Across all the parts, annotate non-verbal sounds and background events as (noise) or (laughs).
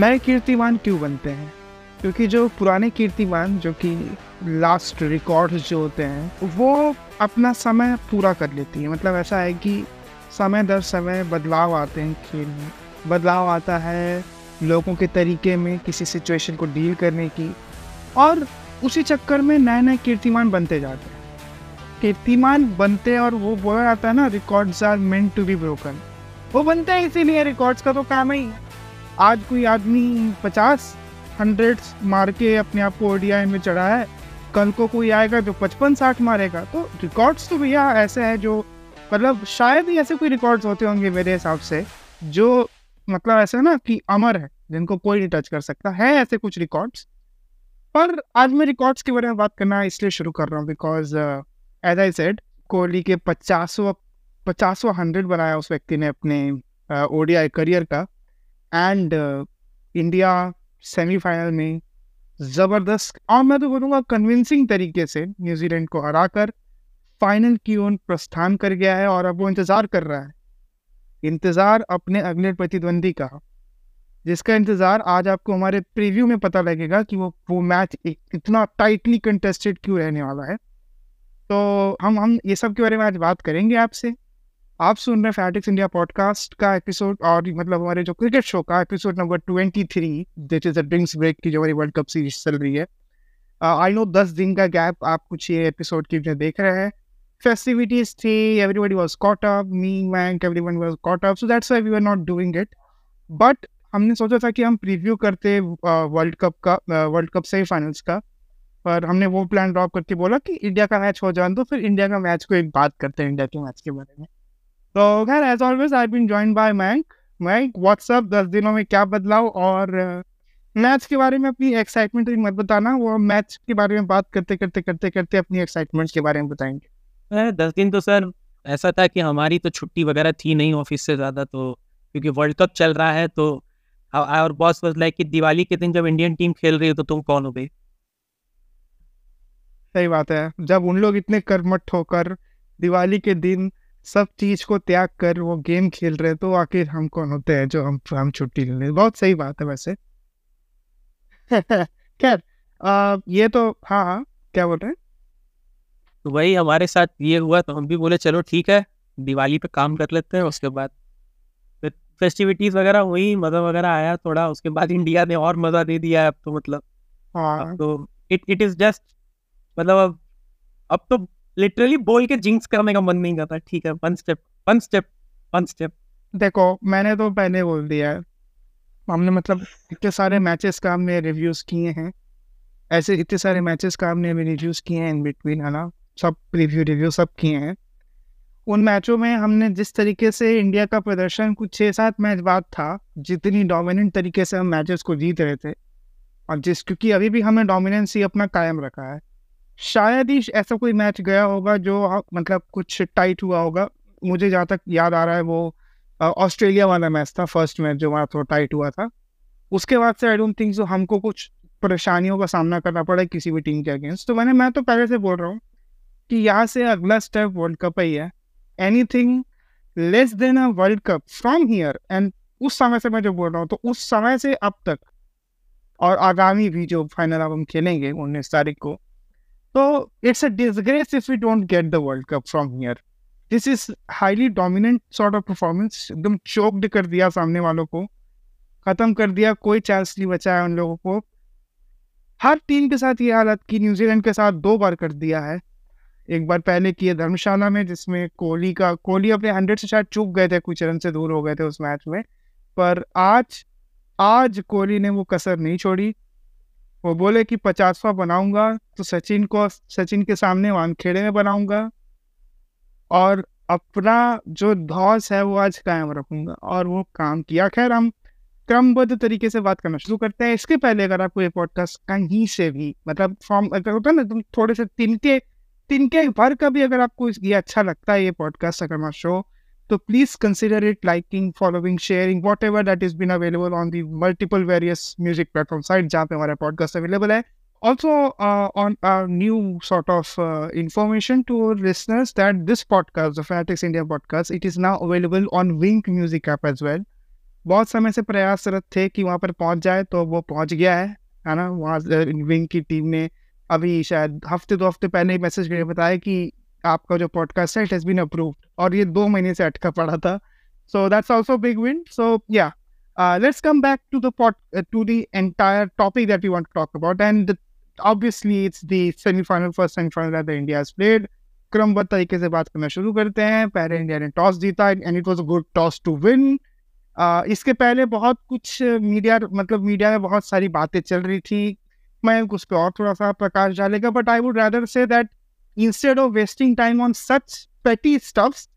नए कीर्तिमान क्यों बनते हैं? क्योंकि जो पुराने कीर्तिमान, जो कि लास्ट रिकॉर्ड्स जो होते हैं, वो अपना समय पूरा कर लेती है। मतलब ऐसा है कि समय दर समय बदलाव आते हैं खेल में। बदलाव आता है लोगों के तरीके में किसी सिचुएशन को डील करने की और उसी चक्कर में नए नए कीर्तिमान बनते जाते हैं। कीर्तिमान बनते और वो बोला जाता है ना records are meant to be broken वो बनते हैं इसीलिए रिकॉर्ड्स का तो काम ही है। आज कोई आदमी पचास हंड्रेड मार के अपने आप को ओडीआई में चढ़ा है। कल को कोई आएगा जो पचपन साठ मारेगा। तो रिकॉर्ड्स तो भैया ऐसे है जो मतलब शायद ही ऐसे कोई रिकॉर्ड्स होते होंगे मेरे हिसाब से जो मतलब ऐसे ना कि अमर है जिनको कोई नहीं टच कर सकता। है ऐसे कुछ रिकॉर्ड्स पर आज मैं रिकॉर्ड्स के बारे में बात करना इसलिए शुरू कर रहा हूँ because as I said Kohli के पचासवा पचासवा हंड्रेड बनाया उस व्यक्ति ने अपने ओडीआई uh, करियर का। एंड इंडिया सेमीफाइनल में ज़बरदस्त, और मैं तो बोलूँगा कन्विंसिंग तरीके से न्यूजीलैंड को हराकर फाइनल की ओर प्रस्थान कर गया है और अब वो इंतज़ार कर रहा है। इंतज़ार अपने अगले प्रतिद्वंदी का, जिसका इंतज़ार आज आपको हमारे प्रीव्यू में पता लगेगा कि वो वो मैच इतना टाइटली कंटेस्टेड क्यों रहने वाला है। तो हम हम ये सब के बारे में आज बात करेंगे आपसे। आप सुन रहे हैं फैटिक्स इंडिया पॉडकास्ट का एपिसोड और मतलब हमारे जो क्रिकेट शो का episode number twenty three that is drinks break की जो हमारी वर्ल्ड कप सीरीज़ चल रही है। आई नो दस दिन का गैप आप कुछ ये एपिसोड की देख रहे हैं। Festivities थी, everybody was caught up, me mank everyone was caught up, so that's why we were not doing it. But हमने सोचा था कि हम प्रीव्यू करते वर्ल्ड कप का वर्ल्ड कप सेमीफाइनल्स का। पर हमने वो प्लान ड्रॉप करके बोला कि इंडिया का मैच हो जाए तो फिर इंडिया का मैच को एक बात करते हैं इंडिया के मैच के बारे में। तो खैर as always I been join by Mayank Mayank WhatsApp दस दिनों में क्या बदलाव? और मैच के बारे में अपनी एक्साइटमेंट मत बताना वो मैच के बारे में बात करते करते करते करते अपनी एक्साइटमेंट के बारे में बताएँगे। दस दिन तो सर ऐसा था कि हमारी तो छुट्टी वगैरह थी नहीं ऑफ़िस से ज़्यादा तो क्योंकि वर्ल्ड कप चल रहा है तो और बॉस वाज लाइक कि दिवाली के दिन जब इंडियन टीम खेल रही हो तो तुम कौन हो गई सही बात है। जब उन लोग इतने कर्मठ होकर दिवाली के दिन सब चीज़ को त्याग कर वो गेम खेल रहे तो आखिर हम कौन होते हैं जो हम हम छुट्टी ले लें बहुत सही बात है वैसे। (laughs) खैर ये तो हाँ हाँ क्या बोल रहे हैं? तो वही हमारे साथ ये हुआ तो हम भी बोले चलो ठीक है दिवाली पे काम कर लेते हैं उसके बाद फेस्टिविटीज वगैरह हुई मज़ा वगैरह आया थोड़ा उसके बाद इंडिया ने और मज़ा दे दिया अब तो मतलब। हाँ। तो इट इट इज़ जस्ट मतलब अब अब तो लिटरली बोल के जिंक्स करने का मन नहीं करता। ठीक है one step one step one step देखो, मैंने तो पहले बोल दिया है। हमने मतलब इतने सारे मैचेस का हमने रिव्यूज़ किए हैं। ऐसे इतने सारे मैचेस का हमने रिव्यूज़ किए हैं इन बिटवीन है ना? सब रिव्यू रिव्यू सब किए हैं। उन मैचों में हमने जिस तरीके से इंडिया का प्रदर्शन, कुछ छः सात मैच बाद था, जितनी डोमिनेंट तरीके से हम मैचेस को जीत रहे थे। और जिस, क्योंकि अभी भी हमने डोमिनेंस ही अपना कायम रखा है। शायद ही ऐसा कोई मैच गया होगा जो मतलब कुछ टाइट हुआ होगा। मुझे जहाँ तक याद आ रहा है वो ऑस्ट्रेलिया वाला मैच था फ़र्स्ट मैच जो वहाँ थोड़ा टाइट हुआ था। उसके बाद से आई डोंट थिंक सो हमको कुछ परेशानियों का सामना करना पड़ा किसी भी टीम के अगेंस्ट तो मैंने, मैं तो पहले से बोल रहा हूँ कि यहाँ से अगला स्टेप वर्ल्ड कप ही है। Anything less than a world cup from here and उस समय से मैं जो बोल रहा हूँ तो उस समय से अब तक और आगामी भी जो फाइनल अब हम खेलेंगे उन्नीस तारीख को So, it's a disgrace if we don't get the World Cup from here. This is highly dominant sort of performance. एकदम चोक्ड कर दिया सामने वालों को। खत्म कर दिया, कोई चांस नहीं बचा है उन लोगों को। हर टीम के साथ ये हालत की न्यूजीलैंड के साथ दो बार कर दिया है। एक बार पहले किए धर्मशाला में, जिसमें कोहली का, कोहली अपने हंड्रेड से शायद चूक गए थे, कुछ रन से दूर हो गए थे उस मैच में। पर आज आज कोहली ने वो कसर नहीं छोड़ी। वो बोले कि पचासवा बनाऊँगा तो सचिन को, सचिन के सामने वानखेड़े में बनाऊँगा। और अपना जो धौस है, वो आज कायम रखूँगा। और वो काम किया। खैर, हम क्रमबद्ध तरीके से बात करना शुरू करते हैं। इसके पहले अगर आपको ये पॉडकास्ट कहीं से भी मतलब फॉर्म अगर होता है ना, तुम थोड़े से तिनके तिनके भर का भी अगर आपको ये अच्छा लगता है, ये पॉडकास्ट अगर शो तो please consider it liking following sharing whatever that is been available on the multiple various music platform site जहाँ पे हमारा पॉडकास्ट अवेलेबल है। Also on new sort of information to our listeners that this podcast the Fatix India podcast it is now available on Wink music app as well बहुत समय से प्रयासरत थे कि वहाँ पर पहुँच जाए तो वो पहुँच गया है है ना? वहाँ विंक की टीम ने अभी शायद हफ़्ते दो हफ़्ते पहले ही मैसेज करके बताया कि आपका जो पॉडकास्ट है इट हैज़ बीन अप्रूव्ड और ये दो महीने से अटका पड़ा था। So that's also big win so yeah let's come back to the point to the entire topic that you want talk about and the semi-final, first semi-final that the India has played. क्रमबद्ध तरीके से बात करना शुरू करते हैं पहले India ने टॉस जीता and it was a good toss to win इसके पहले बहुत कुछ मीडिया मतलब मीडिया में बहुत सारी बातें चल रही थी मैं उस पर और थोड़ा सा प्रकाश डालेगा but I would rather say that instead of wasting time on such petty stuffs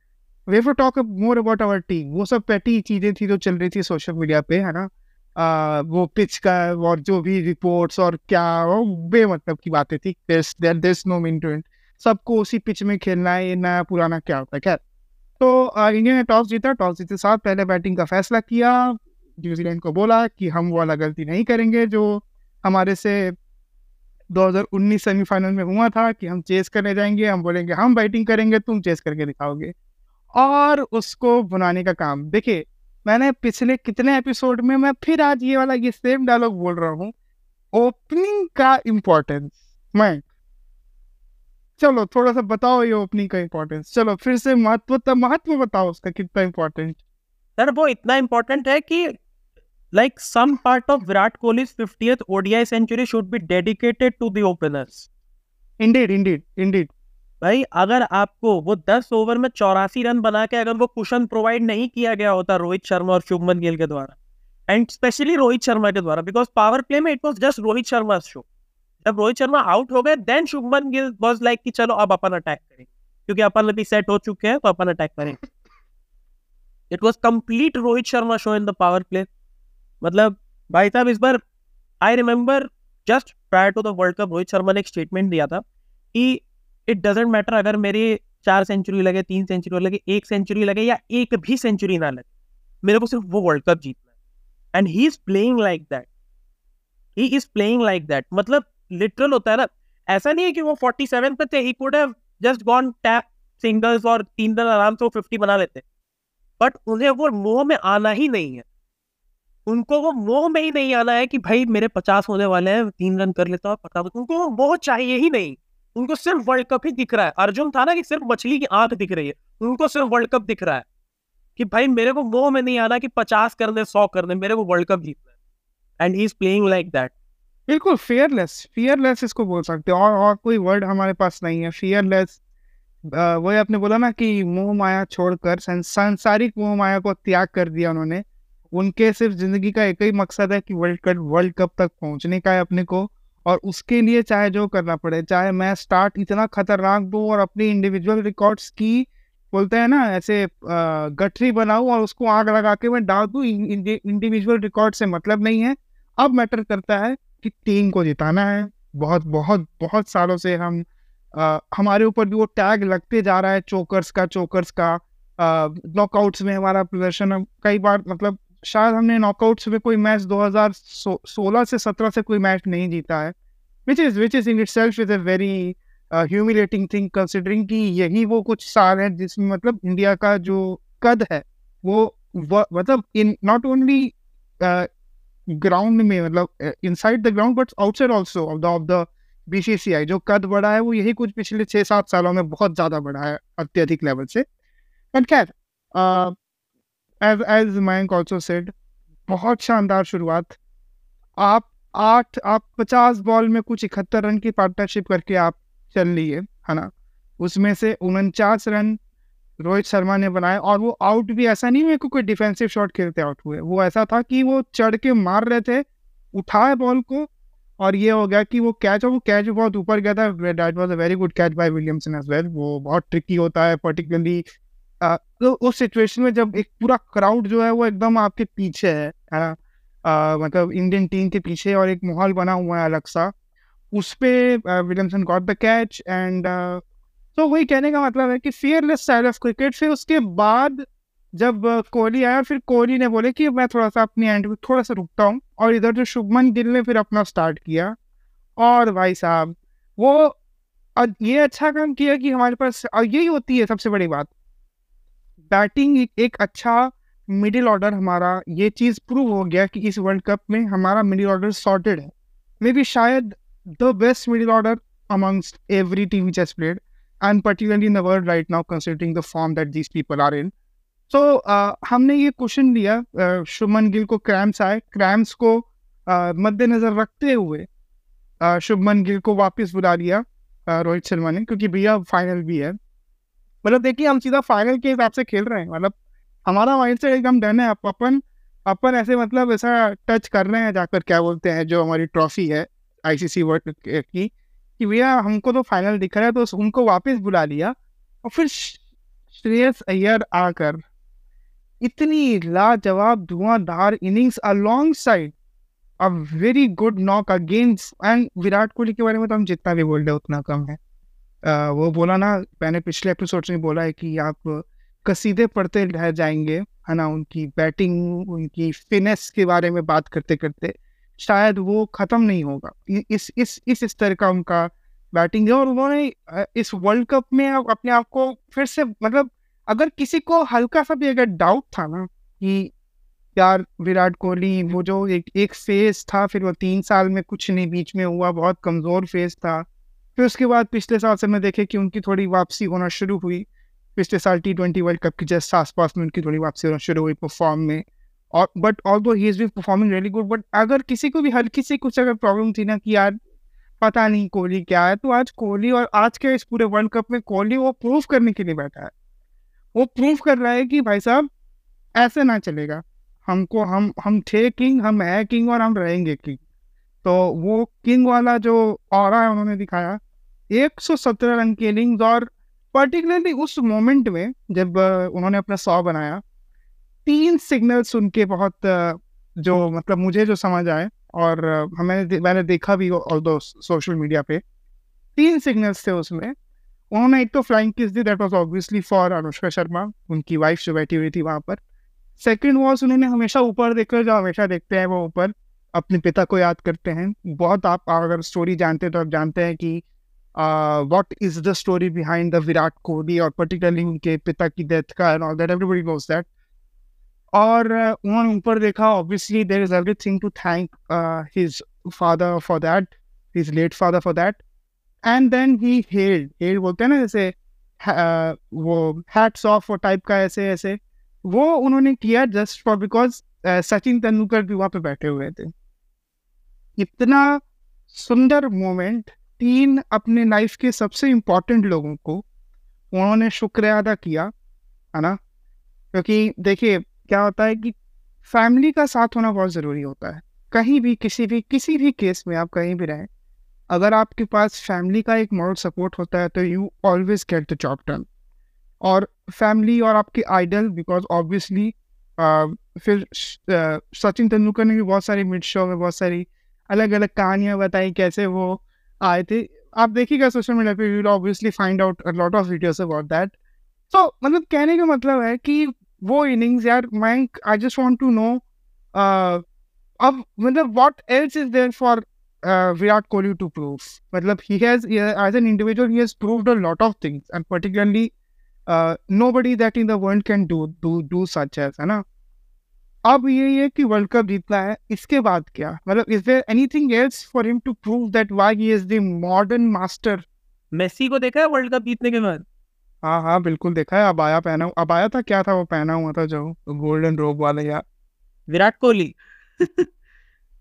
we for talk more about our team वो सब पेटी चीज़ें थी जो चल रही थी सोशल मीडिया पे, है ना? वो पिच का और जो भी रिपोर्ट्स और क्या, वो बे मतलब की बातें थी। There no mean to it सबको उसी पिच में खेलना है नया पुराना क्या होता है, खैर। तो इंडिया ने टॉस जीता। टॉस जीते साथ पहले बैटिंग का फैसला किया। न्यूजीलैंड को बोला कि हम वो वाला गलती नहीं करेंगे जो हमारे से 2019 सेमीफाइनल में हुआ था कि हम चेस करने जाएँगे, हम बोलेंगे, हम बैटिंग करेंगे, तुम चेस करके दिखाओगे। और उसको बनाने का काम। देखिए, मैंने पिछले कितने एपिसोड में, मैं फिर आज ये वाला, ये सेम डायलॉग बोल रहा हूँ। ओपनिंग का इम्पोर्टेंस मैं चलो थोड़ा सा बताओ ये ओपनिंग का इम्पोर्टेंस चलो, फिर से महत्व महत्व बताओ उसका कितना इम्पोर्टेंट सर, वो इतना इम्पोर्टेंट है कि like some part of Virat Kohli 50th ODI century should be dedicated to the openers indeed indeed indeed भाई अगर आपको वो 10 ओवर में चौरासी रन बना के अगर वो कुशन प्रोवाइड नहीं किया गया होता रोहित शर्मा और शुभमन गिल के द्वारा एंड स्पेशली रोहित शर्मा के द्वारा बिकॉज़ पावर प्ले में it was just Rohit Sharma show जब रोहित शर्मा आउट हो गए then Shubman Gill was like कि चलो अब अपन अटैक करें क्योंकि अपन अभी सेट हो चुके हैं तो अपन अटैक करें। It was complete Rohit Sharma show in the power play मतलब भाई साहब, इस बार I remember just prior to the world cup Rohit Sharma ने एक स्टेटमेंट दिया था कि इट डजेंट मैटर अगर मेरे चार सेंचुरी लगे, तीन सेंचुरी लगे, एक सेंचुरी लगे या एक भी सेंचुरी ना लगे, मेरे को सिर्फ़ वो वर्ल्ड कप जीतना है। And he is playing like that he is playing like that मतलब लिटरल होता है ना, ऐसा नहीं है कि वो 47 पे थे he could have just gone tap singles और तीन दिन आराम से वो 50 बना लेते। बट उन्हें वो मोह में आना ही नहीं है। उनको वो मोह में ही नहीं आना है कि भाई मेरे पचास होने वाले हैं, तीन रन कर लेता हूँ पता उनको वो मोह चाहिए ही नहीं। उनको सिर्फ़ वर्ल्ड कप ही दिख रहा है। अर्जुन था ना कि सिर्फ़ मछली की आँख दिख रही है। उनको सिर्फ़ वर्ल्ड कप दिख रहा है कि भाई मेरे को मोह में नहीं आना कि पचास करने सौ कर दे, मेरे को वर्ल्ड कप जीतना है। And he is playing like that बिल्कुल फेयरलेस फेयरलेस इसको बोल सकते हैं। और और कोई वर्ड हमारे पास नहीं है। फेयरलेस वही आपने बोला ना कि मोह माया छोड़कर, सांसारिक मोह माया को त्याग कर दिया उन्होंने। उनके सिर्फ़ ज़िंदगी का एक ही मकसद है कि वर्ल्ड कप वर्ल्ड कप तक पहुँचने का है अपने को और उसके लिए चाहे जो करना पड़े चाहे मैं स्टार्ट इतना खतरनाक दूँ और अपनी इंडिविजुअल रिकॉर्ड्स की बोलते हैं ना ऐसे गठरी बनाऊँ और उसको आग लगा के मैं डाल दूँ इंडिविजुअल रिकॉर्ड से मतलब नहीं है। अब मैटर करता है कि टीम को जिताना है। बहुत बहुत बहुत सालों से हम आ, हमारे ऊपर भी वो टैग लगते जा रहा है चोकर्स का चोकर्स का नॉकआउट्स में हमारा प्रदर्शन कई बार मतलब शायद हमने नॉकआउट्स में कोई मैच 2016 से 17 से कोई मैच नहीं जीता है। Which is which is in itself is a very humiliating thing considering कि यही वो कुछ साल है जिसमें मतलब इंडिया का जो कद है, वो मतलब इन नॉट ओनली ग्राउंड में मतलब inside the ground but outside also of the of the BCCI जो कद बढ़ा है वो यही कुछ पिछले छः सात सालों में बहुत ज़्यादा बढ़ा है, अत्यधिक लेवल से। बट खैर as as Mayank also said बहुत शानदार शुरुआत। आप आठ, आप पचास बॉल में कुछ इकहत्तर रन की पार्टनरशिप करके आप चल लिए, है ना? उसमें से उनचास रन रोहित शर्मा ने बनाया और वो आउट भी ऐसा नहीं है कि कोई डिफेंसिव शॉट खेलते आउट हुए। वो ऐसा था कि वो चढ़ के मार रहे थे, उठाए बॉल को और ये हो गया कि वो कैच और वो कैच बहुत ऊपर गया था। That was a very good catch by Williamson as well वो बहुत ट्रिकी होता है पर्टिकुलरली तो उस सिचुएशन में जब एक पूरा क्राउड जो है वो एकदम आपके पीछे है है मतलब इंडियन टीम के पीछे और एक माहौल बना हुआ है अलग सा। उस पर Williamson got the catch and तो वही कहने का मतलब है कि फियरलेस स्टाइल ऑफ़ क्रिकेट फिर उसके बाद जब कोहली आया, फिर कोहली ने बोले कि मैं थोड़ा सा अपनी एंड थोड़ा सा रुकता हूँ और इधर जो शुभमन गिल ने फिर अपना स्टार्ट किया। और भाई साहब, वो ये अच्छा काम किया कि हमारे पास यही होती है सबसे बड़ी बात बैटिंग एक अच्छा मिडिल ऑर्डर हमारा ये चीज़ प्रूव हो गया कि इस वर्ल्ड कप में हमारा मिडिल ऑर्डर सॉर्टेड है। मे बी शायद the best middle order amongst every team which has and particularly in the world right now considering the form that these people are in so uh, हमने ये question uh, Shubman Gill को cramps आए cramps को uh, मद्देनजर रखते हुए uh, Shubman Gill को वापस बुला लिया uh, रोहित शर्मा ने क्योंकि भैया फाइनल भी है। मतलब देखिए, हम सीधा फाइनल के हिसाब से खेल रहे हैं। मतलब हमारा माइंड सेट एकदम डन है। अपन अपन ऐसे मतलब ऐसा टच कर रहे हैं जाकर, क्या बोलते हैं, जो हमारी ट्रॉफी है आईसीसी वर्ल्ड की, कि भैया हमको तो फाइनल दिख रहा है तो उनको वापस बुला लिया और फिर श्रेयस अय्यर आकर इतनी लाजवाब धुआंधार innings alongside a very good knock against and Virat Kohli के बारे में तो हम जितना भी बोल रहे उतना कम है। वो बोला ना, मैंने पिछले एपिसोड में बोला है कि आप कसीदे पढ़ते रह जाएँगे, है ना, उनकी बैटिंग, उनकी फिनेस के बारे में बात करते करते, शायद वो खत्म नहीं होगा। इस इस इस स्तर का उनका बैटिंग है और उन्होंने इस वर्ल्ड कप में अपने आप को फिर से मतलब अगर किसी को हल्का सा भी अगर डाउट था ना कि यार विराट कोहली, वो जो एक एक फ़ेज़ था, फिर वो तीन साल में कुछ नहीं, बीच में हुआ, बहुत कमज़ोर फ़ेज़ था फिर उसके बाद पिछले साल से मैं देखे कि उनकी थोड़ी वापसी होना शुरू हुई। पिछले साल टी ट्वेंटी वर्ल्ड कप के जस्ट आस पास में उनकी थोड़ी वापसी होना शुरू हुई परफॉर्म में। और but although he is be performing really good but अगर किसी को भी हल्की सी कुछ अगर प्रॉब्लम थी ना कि यार, पता नहीं कोहली क्या है तो आज कोहली और आज के इस पूरे वर्ल्ड कप में कोहली वो प्रूव करने के लिए बैठा है। वो प्रूव कर रहा है कि भाई साहब, ऐसे ना चलेगा। हमको, हम हम थे किंग हम है किंग और हम रहेंगे किंग तो वो किंग वाला जो और उन्होंने दिखाया 117 रन की इनिंग्स और पर्टिकुलरली उस मोमेंट में जब उन्होंने अपना सौ बनाया, तीन सिग्नल्स उनके बहुत जो मतलब मुझे जो समझ आए और हमें मैंने देखा भी ऑल दो सोशल मीडिया पे, तीन सिग्नल्स थे उसमें। उन्होंने एक तो flying kiss the that was obviously for Anushka Sharma, उनकी वाइफ जो बैठी हुई थी वहाँ पर। सेकंड वॉज़ उन्होंने हमेशा ऊपर देखकर, जो हमेशा देखते हैं वो ऊपर अपने पिता को याद करते हैं। बहुत आप अगर स्टोरी जानते हैं तो आप जानते हैं कि what is the story behind the Virat Kohli और पर्टिकुलरली उनके पिता की डेथ का and all that everybody knows that और उन्होंने ऊपर देखा obviously there is everything to thank his father for that his late father for that and then he held held बोलते हैं ना जैसे वो हैट्स ऑफ़ और टाइप का ऐसे ऐसे। वो उन्होंने किया just for because Sachin Tendulkar भी वहाँ पे बैठे हुए थे। इतना सुंदर मोमेंट तीन अपने लाइफ के सबसे इम्पोर्टेंट लोगों को उन्होंने शुक्र अदा किया, है ना? क्योंकि देखिए, क्या होता है कि फैमिली का साथ होना बहुत ज़रूरी होता है। कहीं भी, किसी भी किसी भी केस में आप कहीं भी रहें, अगर आपके पास फैमिली का एक मॉरल सपोर्ट होता है तो you always get the job done और फैमिली और आपके आइडल बिकॉज़ ऑब्वियसली फिर सचिन तेंदुलकर ने भी बहुत सारी मिड शो में बहुत सारी अलग अलग कहानियाँ बताई, कैसे वो आए थे। आप देखिएगा सोशल मीडिया पे you obviously find out lot of videos about that तो मतलब कहने का मतलब है कि वो इनिंग्स यार, मैं I just want to know अब मतलब what else is there for Virat Kohli to prove मतलब he has as an individual he has proved a lot of things and particularly nobody that in the world can do do do such as है ना? अब ये है कि world cup जीतना है इसके बाद क्या? मतलब is there anything else for him to prove that why he is the modern master Messi को देखा है वर्ल्ड कप जीतने के बाद? हाँ हाँ बिल्कुल देखा है। अबाया पहना अबाया था क्या था वो पहना हुआ था जो गोल्डन रोब वाला या Virat Kohli.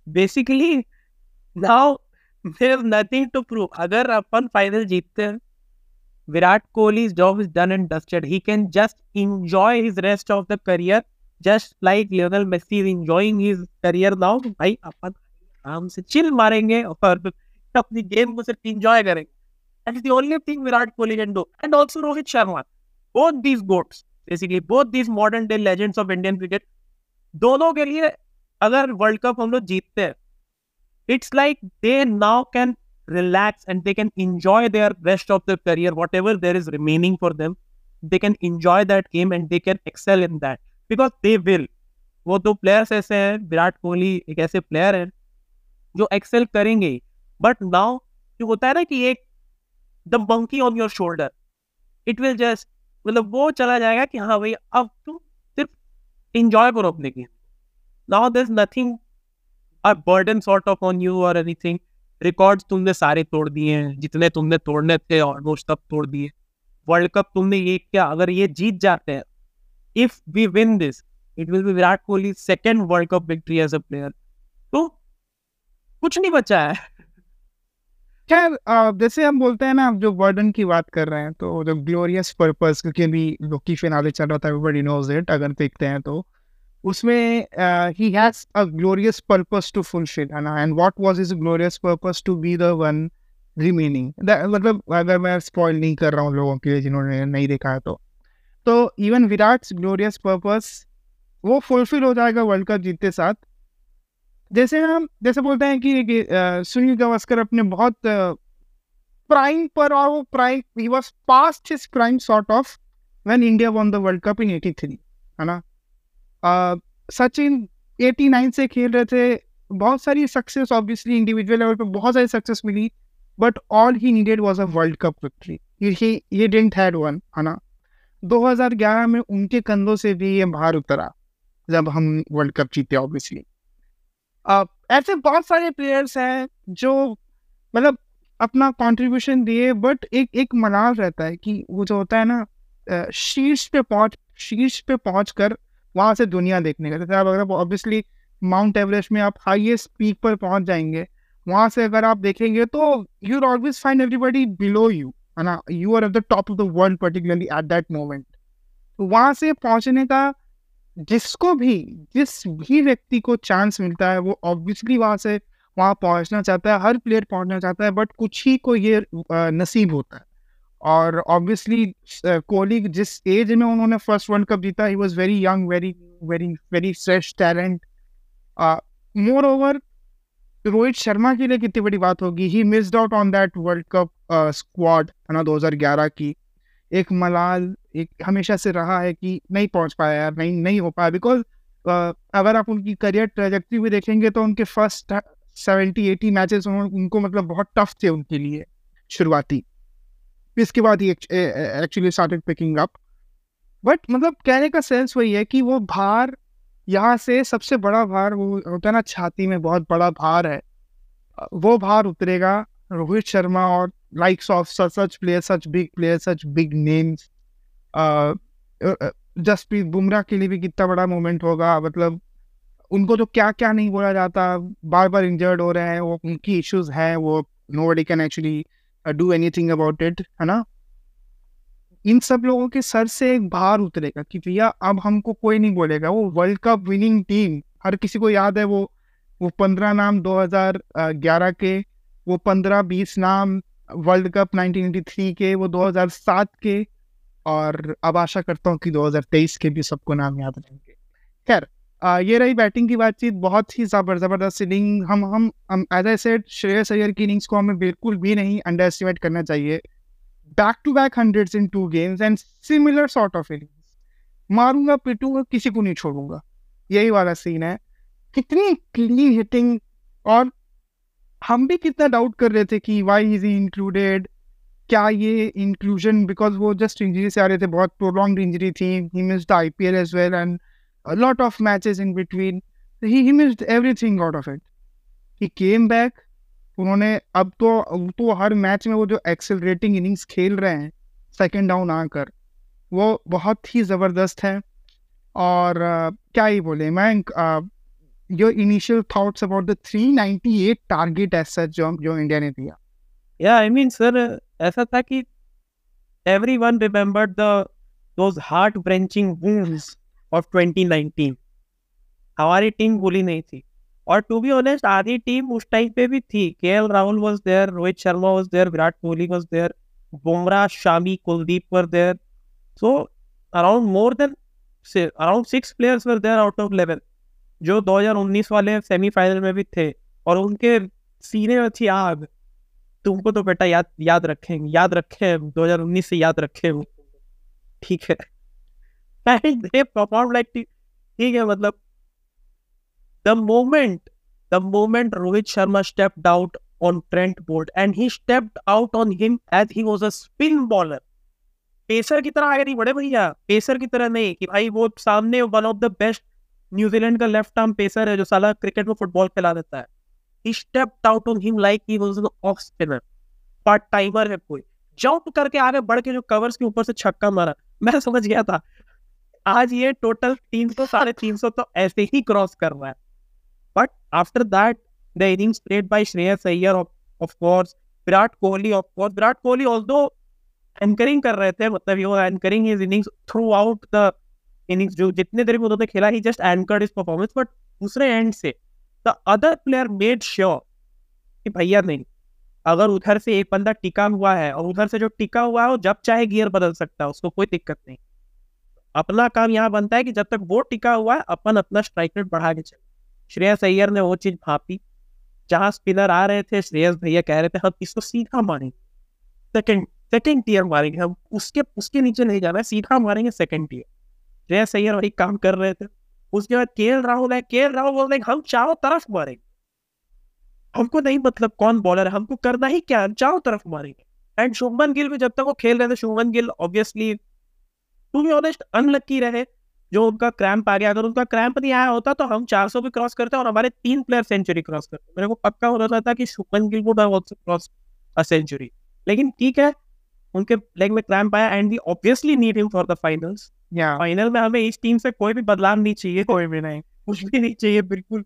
Basically now there nothing to prove अगर अपन फाइनल जीतते हैं Virat Kohli job is done and dusted he can just enjoy his rest of the career just like Lionel Messi is enjoying his career now भाई अपन आराम से chill मारेंगे और अपनी गेम को सिर्फ enjoy करेंगे that is the only thing Virat Kohli can do and also Rohit Sharma both these goats basically both these modern day legends of Indian cricket दोनों के लिए अगर वर्ल्ड कप हम लोग जीतते हैं it's like they now can relax and they can enjoy their rest of their career, whatever there is remaining for them. They can enjoy that game and they can excel in that Because they will. वो दो players ऐसे हैं, विराट कोहली एक ऐसे player हैं, जो Excel करेंगे but now जो होता है ना कि एक the monkey on your shoulder it will just मतलब वो चला जाएगा कि हाँ भाई, अब तुम सिर्फ़ इंजॉय करो अपने game now there's nothing, a burden sort of on you or anything. Records तुमने सारे तोड़ दिए हैं, जितने तुमने तोड़ने थे ऑलमोस्ट सब तोड़ दिए। वर्ल्ड कप तुमने ये क्या, अगर ये जीत जाते हैं if we win this it will be Virat Kohli second world cup victory as a player तो कुछ नहीं बचा है। खैर जैसे हम बोलते हैं ना, जो वर्डन की बात कर रहे हैं तो जो ग्लोरियस पर्पस क्योंकि अभी लोकी फिनाले चल रहा था एवरीबॉडी नोज़ इट अगर देखते हैं तो। उसमें he has a glorious purpose to fulfil है ना? And what was his glorious purpose to be the one remaining मतलब अगर मैं स्पॉइल नहीं कर रहा हूँ लोगों के लिए जिन्होंने नहीं देखा है तो। तो इवन विराट ग्लोरियस पर्पस वो फुलफिल हो जाएगा वर्ल्ड कप जीतते साथ। जैसे हम जैसे बोलते हैं कि, कि सुनील गावस्कर अपने बहुत प्राइम पर और वो prime he was past his prime sort of when India won the world cup in 83 है ना? सचिन 89 से खेल रहे थे बहुत सारी सक्सेस ऑब्वियसली इंडिविजुअल लेवल पे बहुत सारी success milli but all he needed was a world cup victory ये डिडंट हैड वन है ना? 2011 में उनके कंधों से भी ये भार उतरा, जब हम वर्ल्ड कप जीते ऑब्वियसली ऐसे बहुत सारे प्लेयर्स हैं जो मतलब अपना कंट्रीब्यूशन दिए बट एक एक मलाल रहता है कि वो जो होता है ना शीर्ष पे पहुँच, शीर्ष पे पहुँच कर वहाँ से दुनिया देखने का, जैसे आप अगर ऑब्वियसली माउंट एवरेस्ट में आप हाईएस्ट पीक पर पहुँच जाएँगे, वहाँ से अगर आप देखेंगे तो you always find everybody below you है ना? You are at the top of the world particularly at that moment तो वहाँ से पहुँचने का जिसको भी, जिस भी व्यक्ति को चांस मिलता है, वो ऑब्वियसली वहाँ से, वहाँ पहुँचना चाहता है, हर प्लेयर पहुँचना चाहता है बट कुछ ही को ये नसीब होता है। और ऑब्वियसली कोहली जिस एज में उन्होंने फ़र्स्ट वर्ल्ड कप जीता he was very young very very very fresh talent moreover Rohit Sharma के लिए कितनी बड़ी बात होगी? He missed out on that world cup squad है ना 2011 की। एक मलाल एक हमेशा से रहा है कि नहीं पहुँच पाया यार नहीं नहीं हो पाया। बिकॉज़ uh, अगर आप उनकी करियर ट्रेजेक्ट्री भी देखेंगे तो उनके फ़र्स्ट सेवेंटी एटी मैचेस उनको मतलब बहुत टफ थे उनके लिए शुरुआती। इसके बाद he actually started picking up but मतलब कहने का सेंस वही है कि वो भार यहाँ से सबसे बड़ा भार वो होता है ना छाती में बहुत बड़ा भार है वो भार उतरेगा रोहित शर्मा और of such, such players, such big players, such big names. Jasprit Bumrah के लिए भी कितना बड़ा मोमेंट होगा मतलब उनको तो क्या क्या नहीं बोला जाता बार बार इंजर्ड हो रहे हैं वो उनकी इश्यूज़ हैं वो nobody can actually do anything about it है ना इन सब लोगों के सर से एक बाहर उतरेगा कि भैया, अब हमको कोई नहीं बोलेगा। वो वर्ल्ड कप विनिंग टीम हर किसी को याद है वो वो पंद्रह नाम 2011 के, वो पंद्रह बीस नाम वर्ल्ड कप 1983 के, वो 2007 के, और अब आशा करता हूँ कि 2023 के भी सबको नाम याद रहेंगे। खैर ये रही बैटिंग की बातचीत, बहुत ही ज़बरदस्त इनिंग हम हम as a set Shreyas Iyer की इनिंग्स को हमें बिल्कुल भी नहीं अंडर एस्टिमेट करना चाहिए। Back to back hundreds in two games and similar sort of innings मारूँगा, पिटूँगा, किसी को नहीं छोड़ूँगा। यही वाला सीन है। कितनी क्लीन हिटिंग और हम भी कितना डाउट कर रहे थे कि वाई इज़ इंक्लूडेड क्या ये इंक्लूजन बिकॉज़ वो जस्ट इंजरी से आ रहे थे, बहुत प्रोलॉन्ग इंजरी थी। He missed I P L as well and lot of matches in between he he missed everything out of it he came back उन्होंने अब तो तो हर मैच में वो जो एक्सेलरेटिंग इनिंग्स खेल रहे हैं सेकेंड डाउन आकर वो बहुत ही ज़बरदस्त है। और आ, क्या ही बोले मैं जो initial thoughts about the three ninety eight target ऐसा जो जो इंडिया ने दिया। या आई मीन सर ऐसा था कि everyone remember those heart of twenty हमारी टीम बोली नहीं थी। और टू बी ऑनेस्ट आधी टीम उस टाइम पे भी थी। K Rahul was there Rohit Sharma was there Virat Kohli was there Bumrah Shami Kuldeep were there so around more than around six players were there out of eleven जो 2019 वाले semifinal में भी थे। और उनके सीने में थी आग। तुमको तो बेटा याद याद रखेंगे याद रखे 2019 से याद रखे ठीक है। (laughs) ठीक है मतलब the moment the moment Rohit Sharma stepped out on Trent Bolt and he stepped out on him as he was a spin bowler pacer की तरह आगे नहीं बढ़े भैया। पेसर की तरह नहीं, कि भाई वो सामने one of the best New Zealand का लेफ़्ट आर्म पेसर है जो साला क्रिकेट में फुटबॉल खिला देता है। He stepped out on him like he was an off spinner part timer है कोई। जंप करके आगे बढ़ के जो कवर्स के ऊपर से छक्का मारा। मैं समझ गया था। आज ये टोटल तीन सौ, साढ़े तीन सौ तो ऐसे ही क्रॉस कर रहा है। But after that the innings played by Shreyas Iyer of course Virat Kohli of course Virat Kohli although anchoring कर रहे थे मतलब ये anchoring his innings throughout the innings जो जितने देर में उन्होंने खेला ही just anchored his performance but दूसरे एंड से the other player made sure कि भैया नहीं, अगर उधर से एक बंदा टिका हुआ है, और उधर से जो टिका हुआ है, वो जब चाहे गियर बदल सकता है, उसको कोई दिक्कत नहीं। अपना काम यहाँ बनता है कि जब तक वो टिका हुआ है, अपन अपना स्ट्राइक रेट बढ़ा के चले श्रेयस अय्यर ने वो चीज़ भापी। जहाँ स्पिनर आ रहे थे, श्रेयस भैया कह रहे थे, हम इसको सीधा मारेंगे। सेकंड सेकंड टीयर मारेंगे। हम उसके उसके नीचे नहीं जाना है, सीधा मारेंगे सेकंड टीयर श्रेयस अय्यर वही काम कर रहे थे। उसके बाद केएल राहुल है, के राहुल बोल रहे हम चारों तरफ़ मारेंगे। हमको नहीं मतलब कौन बॉलर है, हमको करना ही क्या हम चारों तरफ़ मारेंगे। एंड शुभमन गिल भी जब तक वो खेल रहे थे, Shubman Gill obviously to be honest unlucky रहे। जो उनका क्रैम्प आ गया अगर उनका क्रैम्प नहीं आया होता तो हम 400 भी क्रॉस करते और हमारे तीन प्लेयर सेंचुरी क्रॉस करते। मेरे को पक्का हो रहा था कि Shubman Gill would also cross a century लेकिन ठीक है उनके लेग में क्रैम्प आया and we obviously need him for the finals final में हमें इस टीम से कोई भी बदलाव नहीं चाहिए। कोई भी नहीं। कुछ भी नहीं चाहिए बिल्कुल।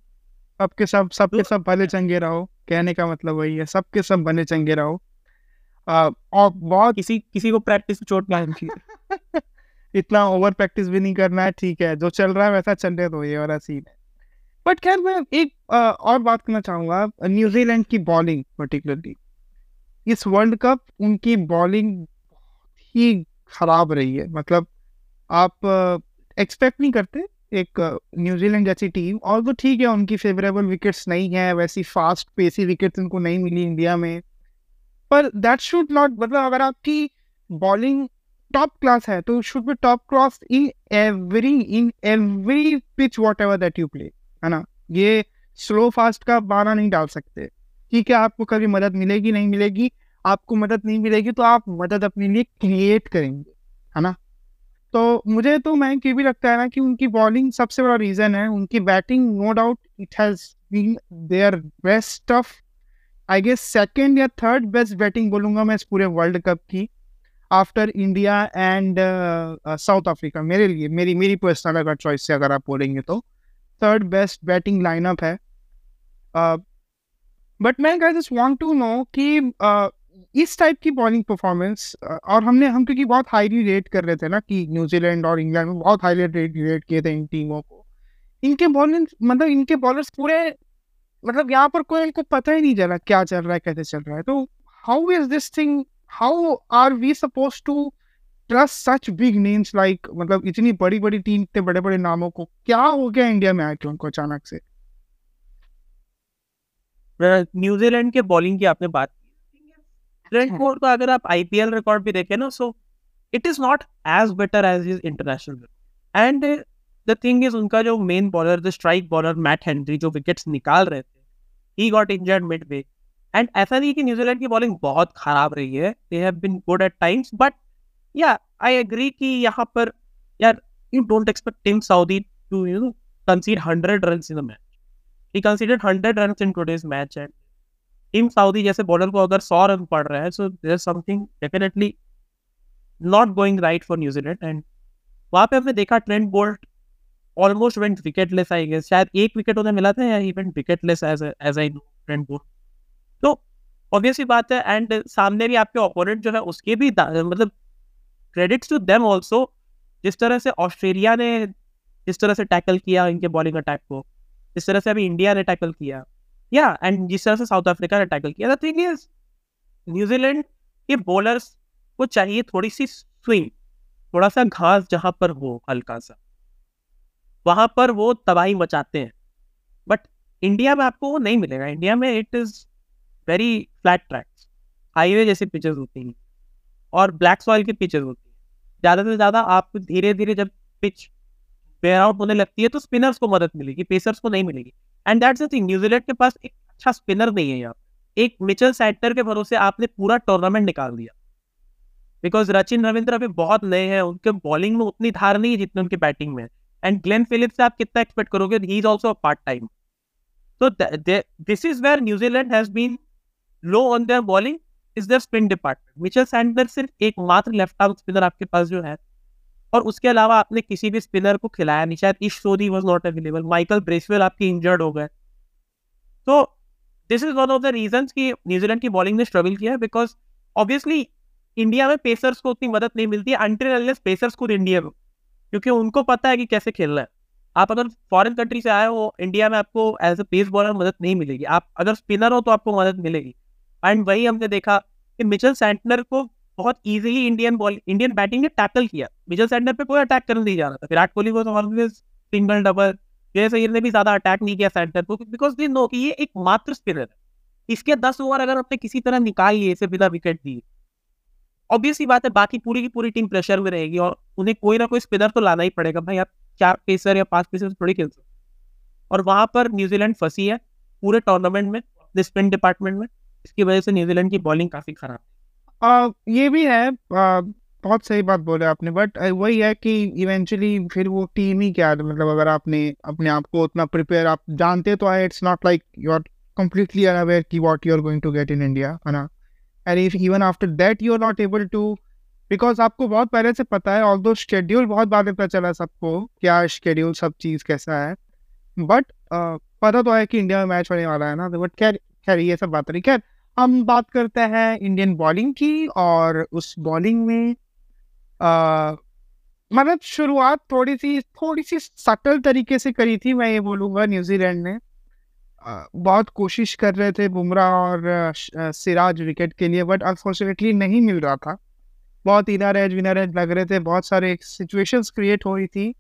सबके सब सबके तो- सब भले चंगे रहो कहने का मतलब वही है सबके सब बने चंगे रहो। और बहुत किसी किसी को प्रैक्टिस चोट ना लगी (laughs) इतना ओवर प्रैक्टिस भी नहीं करना है ठीक है जो चल रहा है वैसा चलने दो ये वाला सीन है। बट खैर मैं एक आ, और बात करना चाहूँगा न्यूजीलैंड की बॉलिंग पर्टिकुलरली इस वर्ल्ड कप उनकी बॉलिंग ही खराब रही है। मतलब आप एक्सपेक्ट नहीं करते एक न्यूजीलैंड जैसी टीम और वो ठीक है उनकी फेवरेबल विकेट्स नहीं है वैसी फास्ट पेसी विकेट्स उनको नहीं मिली इंडिया में। पर दैट शुड नॉट मतलब अगर आपकी बॉलिंग टॉप क्लास है तो should be top class in every in every pitch whatever that you play है ना? ये स्लो फास्ट का बाना नहीं डाल सकते। ठीक है, आपको कभी मदद मिलेगी, नहीं मिलेगी, आपको मदद नहीं मिलेगी तो आप मदद अपने लिए क्रिएट करेंगे, है ना? तो मुझे तो मैं ये भी लगता है ना कि उनकी बॉलिंग सबसे बड़ा रीजन है, उनकी batting no doubt it has been their best of I guess second या थर्ड बेस्ट बैटिंग बोलूँगा मैं इस पूरे वर्ल्ड कप की। After India and South Africa मेरे लिए मेरी मेरी पर्सनल अगर चॉइस से अगर आप बोलेंगे तो थर्ड बेस्ट बैटिंग लाइनअप है। बट मैं जस्ट वांट टू नो कि uh, इस टाइप की बॉलिंग परफॉर्मेंस और हमने हम क्योंकि बहुत हाईली रेट कर रहे थे ना कि न्यूजीलैंड और इंग्लैंड में बहुत हाईली रेट रेट किए थे इन टीमों को। इनके बॉलिंग मतलब इनके बॉलर्स पूरे मतलब यहाँ पर कोई इनको पता ही नहीं चला क्या चल रहा है कैसे चल रहा है। तो how is this thing how are we suppose to trust such big names like मतलब इतनी बड़ी बड़ी टीम इतने बड़े बड़े नामों को? क्या हो गया इंडिया में आके उनको अचानक से? न्यूजीलैंड के बॉलिंग की आपने बात ट्रेंट बोल्ट का अगर आप आईपीएल रिकॉर्ड भी देखें ना so it is not as better as is international and the thing is उनका जो main bowler the strike bowler Matt Henry जो विकेट्स निकाल रहे थे ही got injured midway and ऐसा नहीं कि न्यूजीलैंड की बॉलिंग बहुत खराब रही है। They have been good at times but yeah I agree कि यहाँ पर, यार you don't expect Tim Southee to you know concede 100 runs in the match. He conceded 100 runs in today's match and Tim Southee जैसे bowler को अगर सौ run पड़ रहा है so there something definitely not going right for New Zealand and वहाँ पे हमने देखा Trent Boult almost went wicketless I guess शायद एक विकेट उन्हें मिला था या even wicketless as as I know Trent Boult तो ऑब्वियसली बात है एंड सामने भी आपके ओपोनेंट जो है, उसके भी मतलब क्रेडिट्स टू देम ऑल्सो जिस तरह से ऑस्ट्रेलिया ने जिस तरह से टैकल किया इनके बॉलिंग अटैक को, जिस तरह से अभी इंडिया ने टैकल किया। या एंड जिस तरह से साउथ अफ्रीका ने टैकल किया। The thing is New Zealand के बॉलर्स को चाहिए थोड़ी सी स्विंग थोड़ा सा घास जहाँ पर हो हल्का सा। वहाँ पर वो तबाही मचाते हैं। बट इंडिया में आपको वो नहीं मिलेगा। इंडिया में it is very flat tracks highway जैसे पिचेस होती हैं। और ब्लैक सॉइल की पिचेस होती हैं। ज़्यादा से ज़्यादा आपको धीरे धीरे जब पिच वेयर आउट होने लगती है तो स्पिनर्स को मदद मिलेगी पेसर्स को नहीं मिलेगी। And that's the thing New Zealand के पास एक अच्छा स्पिनर नहीं है यहाँ एक मिचल सैटर के भरोसे आपने पूरा टूर्नामेंट निकाल दिया। बिकॉज़ रचिन रविंद्र अभी बहुत नए हैं, उनके बॉलिंग में उतनी धार नहीं है जितनी उनकी बैटिंग में एंड ग्लेन फिलिप्स से आप कितना एक्सपेक्ट करोगे he is also part time तो this is where New Zealand has been low on their bowling is their spin department Mitchell Santner सिर्फ़ एक मात्र लेफ़्ट आर्म स्पिनर आपके पास जो है, और उसके अलावा आपने किसी भी स्पिनर को खिलाया नहीं, शायद Ish Sodhi was not available Michael Bracewell आपके इंजर्ड हो गए। तो this is one of the reason की न्यूजीलैंड की बॉलिंग ने स्ट्रगल किया बिकॉज़ ऑब्वियसली इंडिया में पेसर्स को उतनी मदद नहीं मिलती अंटिल पेसर्स को इंडिया में क्योंकि उनको पता है कि कैसे खेलना है। आप अगर फॉरेन कंट्री से आए हो इंडिया में आपको एज ए पेस बॉलर मदद नहीं मिलेगी। आप अगर स्पिनर हो तो आपको मदद मिलेगी। एंड वही हमने देखा कि मिचल सैंटनर को बहुत easily Indian ball Indian batting ने टैकल किया। मिचल सैंटनर पे कोई अटैक करने नहीं जा रहा था। विराट कोहली को ऑलवेज सिंगल डबल जय सैयद ने भी ज़्यादा अटैक नहीं किया सैंटनर को बिकॉज़ दे नो कि ये एक मात्र स्पिनर है। इसके दस ओवर अगर अपने किसी तरह निकाल लिए, इसे बिना विकेट दिए ऑब्वियसली बात है, बाकी पूरी की पूरी टीम प्रेशर में रहेगी और उन्हें कोई ना कोई स्पिनर तो लाना ही पड़ेगा। भाई आप चार पेसर या पाँच पेसर थोड़ी खेल सकते और वहाँ पर न्यूजीलैंड फंसी है, पूरे टूर्नामेंट में स्पिन डिपार्टमेंट में। इसकी वजह से न्यूजीलैंड की बॉलिंग काफ़ी खराब ये भी है आ, बहुत सही बात बोले आपने बट वही है कि इवेंचुअली फिर वो टीम ही क्या मतलब अगर आपने अपने आप को उतना प्रिपेयर आप जानते तो है it's not like you are completely unaware ki what you're going to get in India है ना? And if even after that you're not able to because आपको बहुत पहले से पता है ऑल दो शेड्यूल बहुत बाद पता चला सबको क्या शेड्यूल सब चीज़ कैसा है बट uh, पता तो है कि इंडिया में मैच होने वाला है ना बट खैर खैर ये सब बात नहीं खैर हम बात करते हैं इंडियन बॉलिंग की और उस बॉलिंग में मतलब शुरुआत थोड़ी सी थोड़ी सी सटल तरीके से करी थी मैं ये बोलूँगा न्यूजीलैंड ने। बहुत कोशिश कर रहे थे बुमराह और सिराज विकेट के लिए बट अनफॉर्चुनेटली नहीं मिल रहा था। बहुत इनर एज विनर एज लग रहे थे, बहुत सारे सिचुएशंस क्रिएट हो रही थी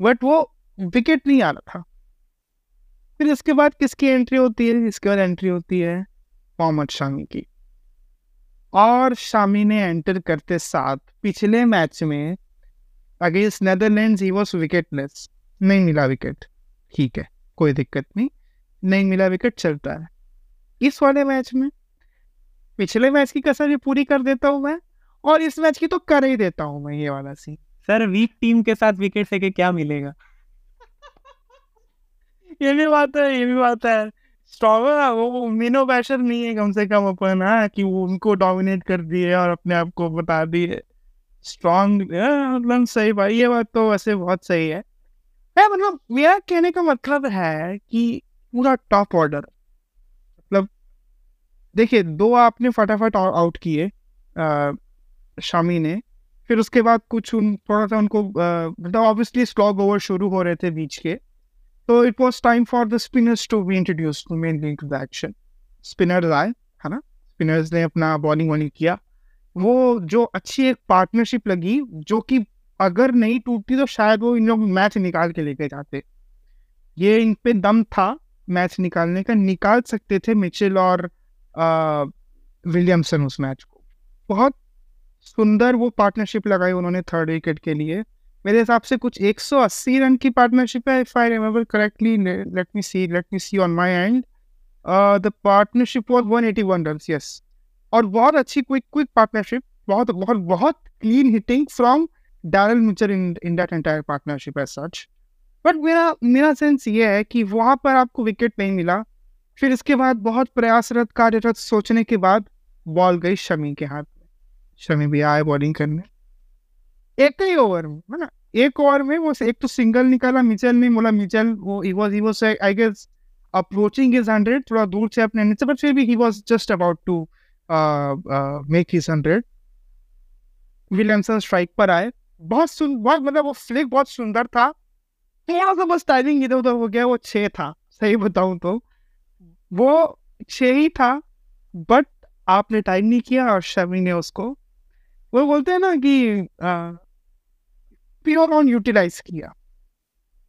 बट वो विकेट नहीं आ रहा था। फिर इसके बाद किसकी एंट्री होती है? इसके बाद एंट्री होती है मोहम्मद शामी की। और शामी ने एंटर करते साथ पिछले मैच में against Netherlands he was wicketless नहीं मिला विकेट ठीक है कोई दिक्कत नहीं। नहीं मिला विकेट चलता है। इस वाले मैच में पिछले मैच की कसर भी पूरी कर देता हूँ मैं और इस मैच की तो कर ही देता हूँ मैं ये वाला सीन सर वीक टीम के साथ विकेट से के क्या मिलेगा? (laughs) ये भी बात है ये भी बात है। स्ट्रॉन्ग वो मीनो बैशर नहीं है कम से कम अपन हाँ कि वो उनको डोमिनेट कर दिए और अपने आप को बता दिए। स्ट्रॉन्ग मतलब सही भाई ये बात तो वैसे बहुत सही है। मतलब मेरा कहने का मतलब है कि पूरा टॉप ऑर्डर मतलब देखिए, दो आपने फटाफट आउट किए शामी ने। फिर उसके बाद कुछ उन, थोड़ा सा उनको मतलब ऑब्वियसली स्टॉक ओवर शुरू हो रहे थे बीच के। तो it was time for the spinners to be introduce to main to the action spinners आए है ना? स्पिनर्स ने अपना बॉलिंग वॉलिंग किया। वो जो अच्छी एक पार्टनरशिप लगी, जो कि अगर नहीं टूटती तो शायद वो इन लोग मैच निकाल के लेके जाते। ये इन पे दम था मैच निकालने का। निकाल सकते थे मिचेल और विलियमसन उस मैच को। बहुत सुंदर वो पार्टनरशिप लगाई उन्होंने थर्ड विकेट के लिए। मेरे हिसाब से कुछ 180 रन की पार्टनरशिप है if I remember correctly let me see let me see on my end the partnership was 181 run yes और बहुत अच्छी क्विक क्विक पार्टनरशिप बहुत बहुत बहुत clean hitting from Daryl Mitchell in in that entire partnership as such but मेरा मेरा sense ये है कि वहाँ पर आपको विकेट नहीं मिला। फिर इसके बाद बहुत प्रयासरत, कार्यरत सोचने के बाद बॉल गई शमी के हाथ में। शमी भी आए बॉलिंग करने। एक ही ओवर में है ना? एक ओवर में वो एक तो सिंगल निकाला मिचल ने बोला मिचल वो he was he was I guess approaching his hundred थोड़ा दूर से अपने नीचे बट फिर भी he was just about to make his hundred Williamson strike पर आए। बहुत सुन, बहुत मतलब वो फ्लिक बहुत सुंदर था। थोड़ा सा बस टाइमिंग इधर उधर हो गया, वो छः था। सही बताऊँ तो। वो छः ही था बट आपने टाइम नहीं किया और शमी ने उसको। वो बोलते हैं ना कि प्योर ऑन यूटिलाइज किया।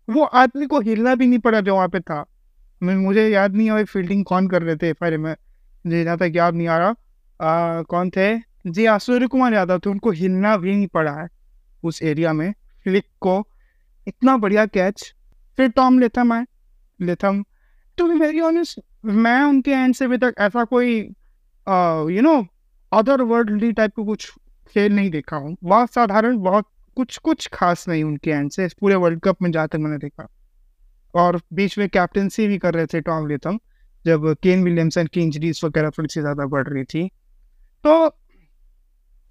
वो आदमी को हिलना भी नहीं पड़ा जो वहाँ पे था। मैं मुझे याद नहीं है फील्डिंग कौन कर रहे थे एफ़ में। मुझे जहाँ तक याद नहीं आ रहा। आ, कौन थे? जी सूर्य कुमार यादव थे। उनको हिलना भी नहीं पड़ा है उस एरिया में। फ्लिक को इतना बढ़िया कैच फिर टॉम लेथम आए। Latham to be very honest मैं उनके एंड से अभी तक ऐसा कोई you know other worldly type का कुछ खेल नहीं देखा हूँ। बहुत साधारण बहुत कुछ कुछ खास नहीं उनके एंड से। पूरे वर्ल्ड कप में तक मैंने देखा। और बीच में कैप्टनसी भी कर रहे थे टॉम लेथम जब केन विलियमसन की इंजरीज वगैरह थोड़ी सी ज़्यादा बढ़ रही थी। तो